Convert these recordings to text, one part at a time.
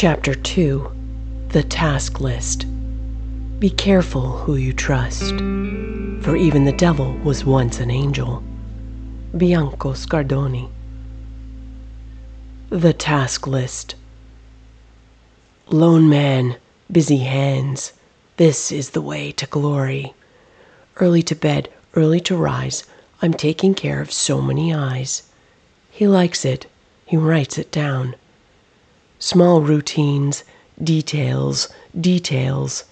Chapter 2 The Task List Be careful who you trust, for even the devil was once an angel. Bianco Scardoni. The Task List Lone man, busy hands, this is the way to glory. Early to bed, early to rise, I'm taking care of so many eyes. He likes it, he writes it down. Small routines, details, details.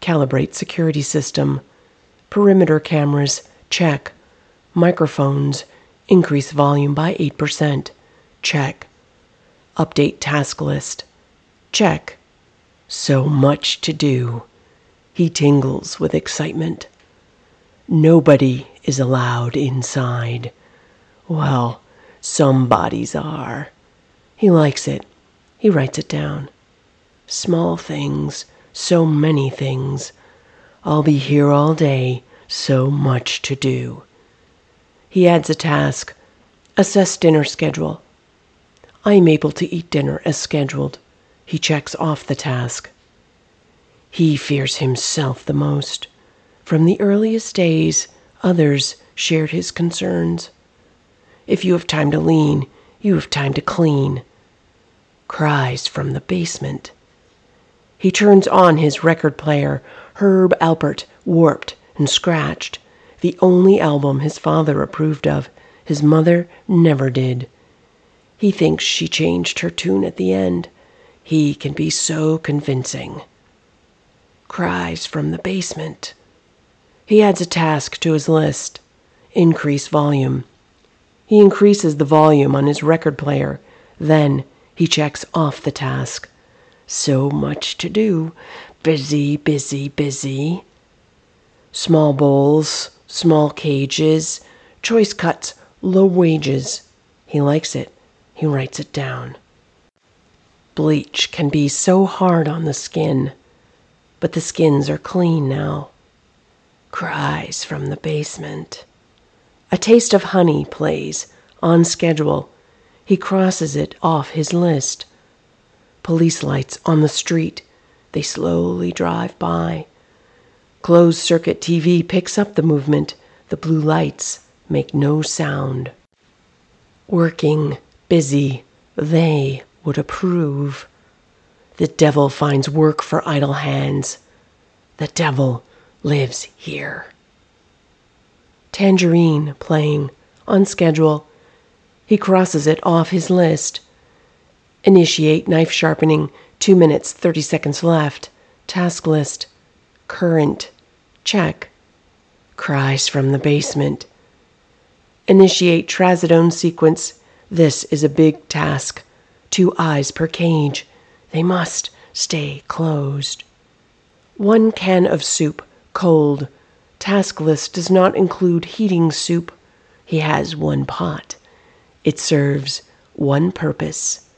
Calibrate security system. Perimeter cameras, check. Microphones, increase volume by 8%. Check. Update task list. Check. So much to do. He tingles with excitement. Nobody is allowed inside. Well, some bodies are. He likes it. He writes it down. Small things, so many things. I'll be here all day, so much to do. He adds a task assess dinner schedule. I am able to eat dinner as scheduled. He checks off the task. He fears himself the most. From the earliest days, others shared his concerns. If you have time to lean, you have time to clean. Cries from the basement. He turns on his record player, Herb Alpert, warped and scratched, the only album his father approved of. His mother never did. He thinks she changed her tune at the end. He can be so convincing. Cries from the basement. He adds a task to his list increase volume. He increases the volume on his record player. Then he checks off the task. So much to do. Busy, busy, busy. Small bowls, small cages, choice cuts, low wages. He likes it. He writes it down. Bleach can be so hard on the skin, but the skins are clean now. Cries from the basement. A Taste of Honey plays, on schedule. He crosses it off his list. Police lights on the street. They slowly drive by. Closed circuit TV picks up the movement. The blue lights make no sound. Working, busy, they would approve. The devil finds work for idle hands. The devil lives here. Tangerine playing on schedule. He crosses it off his list. Initiate knife sharpening, 2 minutes 30 seconds left. Task list. Current. Check. Cries from the basement. Initiate trazodone sequence. This is a big task. Two eyes per cage. They must stay closed. One can of soup, cold. Task list does not include heating soup. He has one pot. It serves one purpose.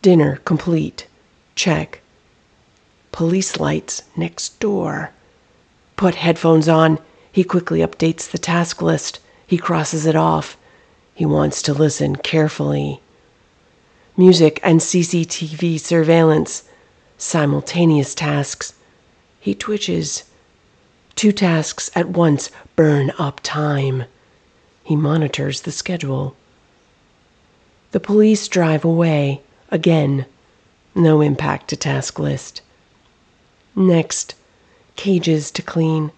Dinner complete. Check. Police lights next door. Put headphones on. He quickly updates the task list. He crosses it off. He wants to listen carefully. Music and CCTV surveillance. Simultaneous tasks. He twitches. Two tasks at once burn up time. He monitors the schedule. The police drive away. Again. No impact to task list. Next. Cages to clean.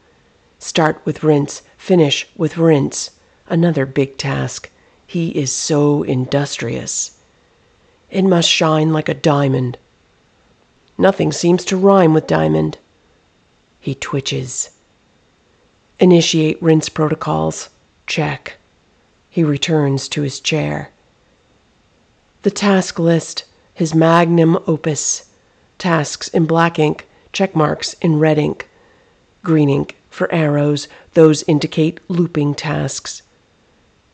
Start with rinse. Finish with rinse. Another big task. He is so industrious. It must shine like a diamond. Nothing seems to rhyme with diamond. He twitches. Initiate rinse protocols. Check. He returns to his chair. The task list, his magnum opus. Tasks in black ink, check marks in red ink. Green ink for arrows, those indicate looping tasks.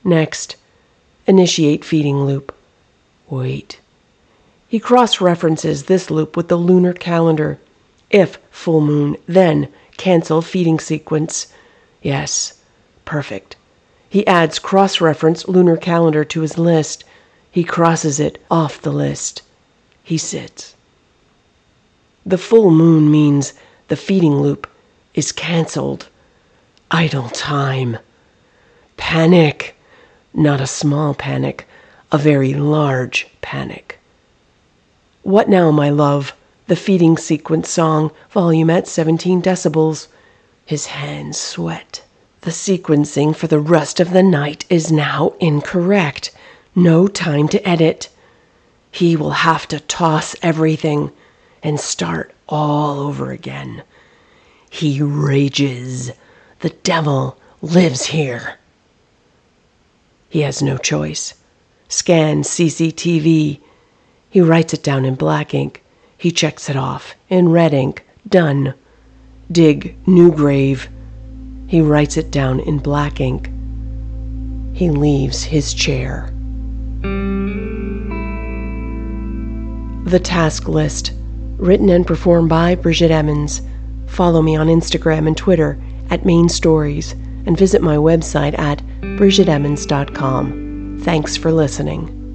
Next, initiate feeding loop. Wait. He cross references this loop with the lunar calendar. If full moon, then cancel feeding sequence. Yes, perfect. He adds cross reference lunar calendar to his list. He crosses it off the list. He sits. The full moon means the feeding loop is cancelled. Idle time. Panic. Not a small panic, a very large panic. What now, my love? The feeding sequence song, volume at 17 decibels. His hands sweat. The sequencing for the rest of the night is now incorrect. No time to edit. He will have to toss everything and start all over again. He rages. The devil lives here. He has no choice. Scan CCTV. He writes it down in black ink. He checks it off in red ink. Done. Dig new grave. He writes it down in black ink. He leaves his chair. The Task List, written and performed by Bridget Emmons. Follow me on Instagram and Twitter at Main Stories and visit my website at bridgetemmons.com. Thanks for listening.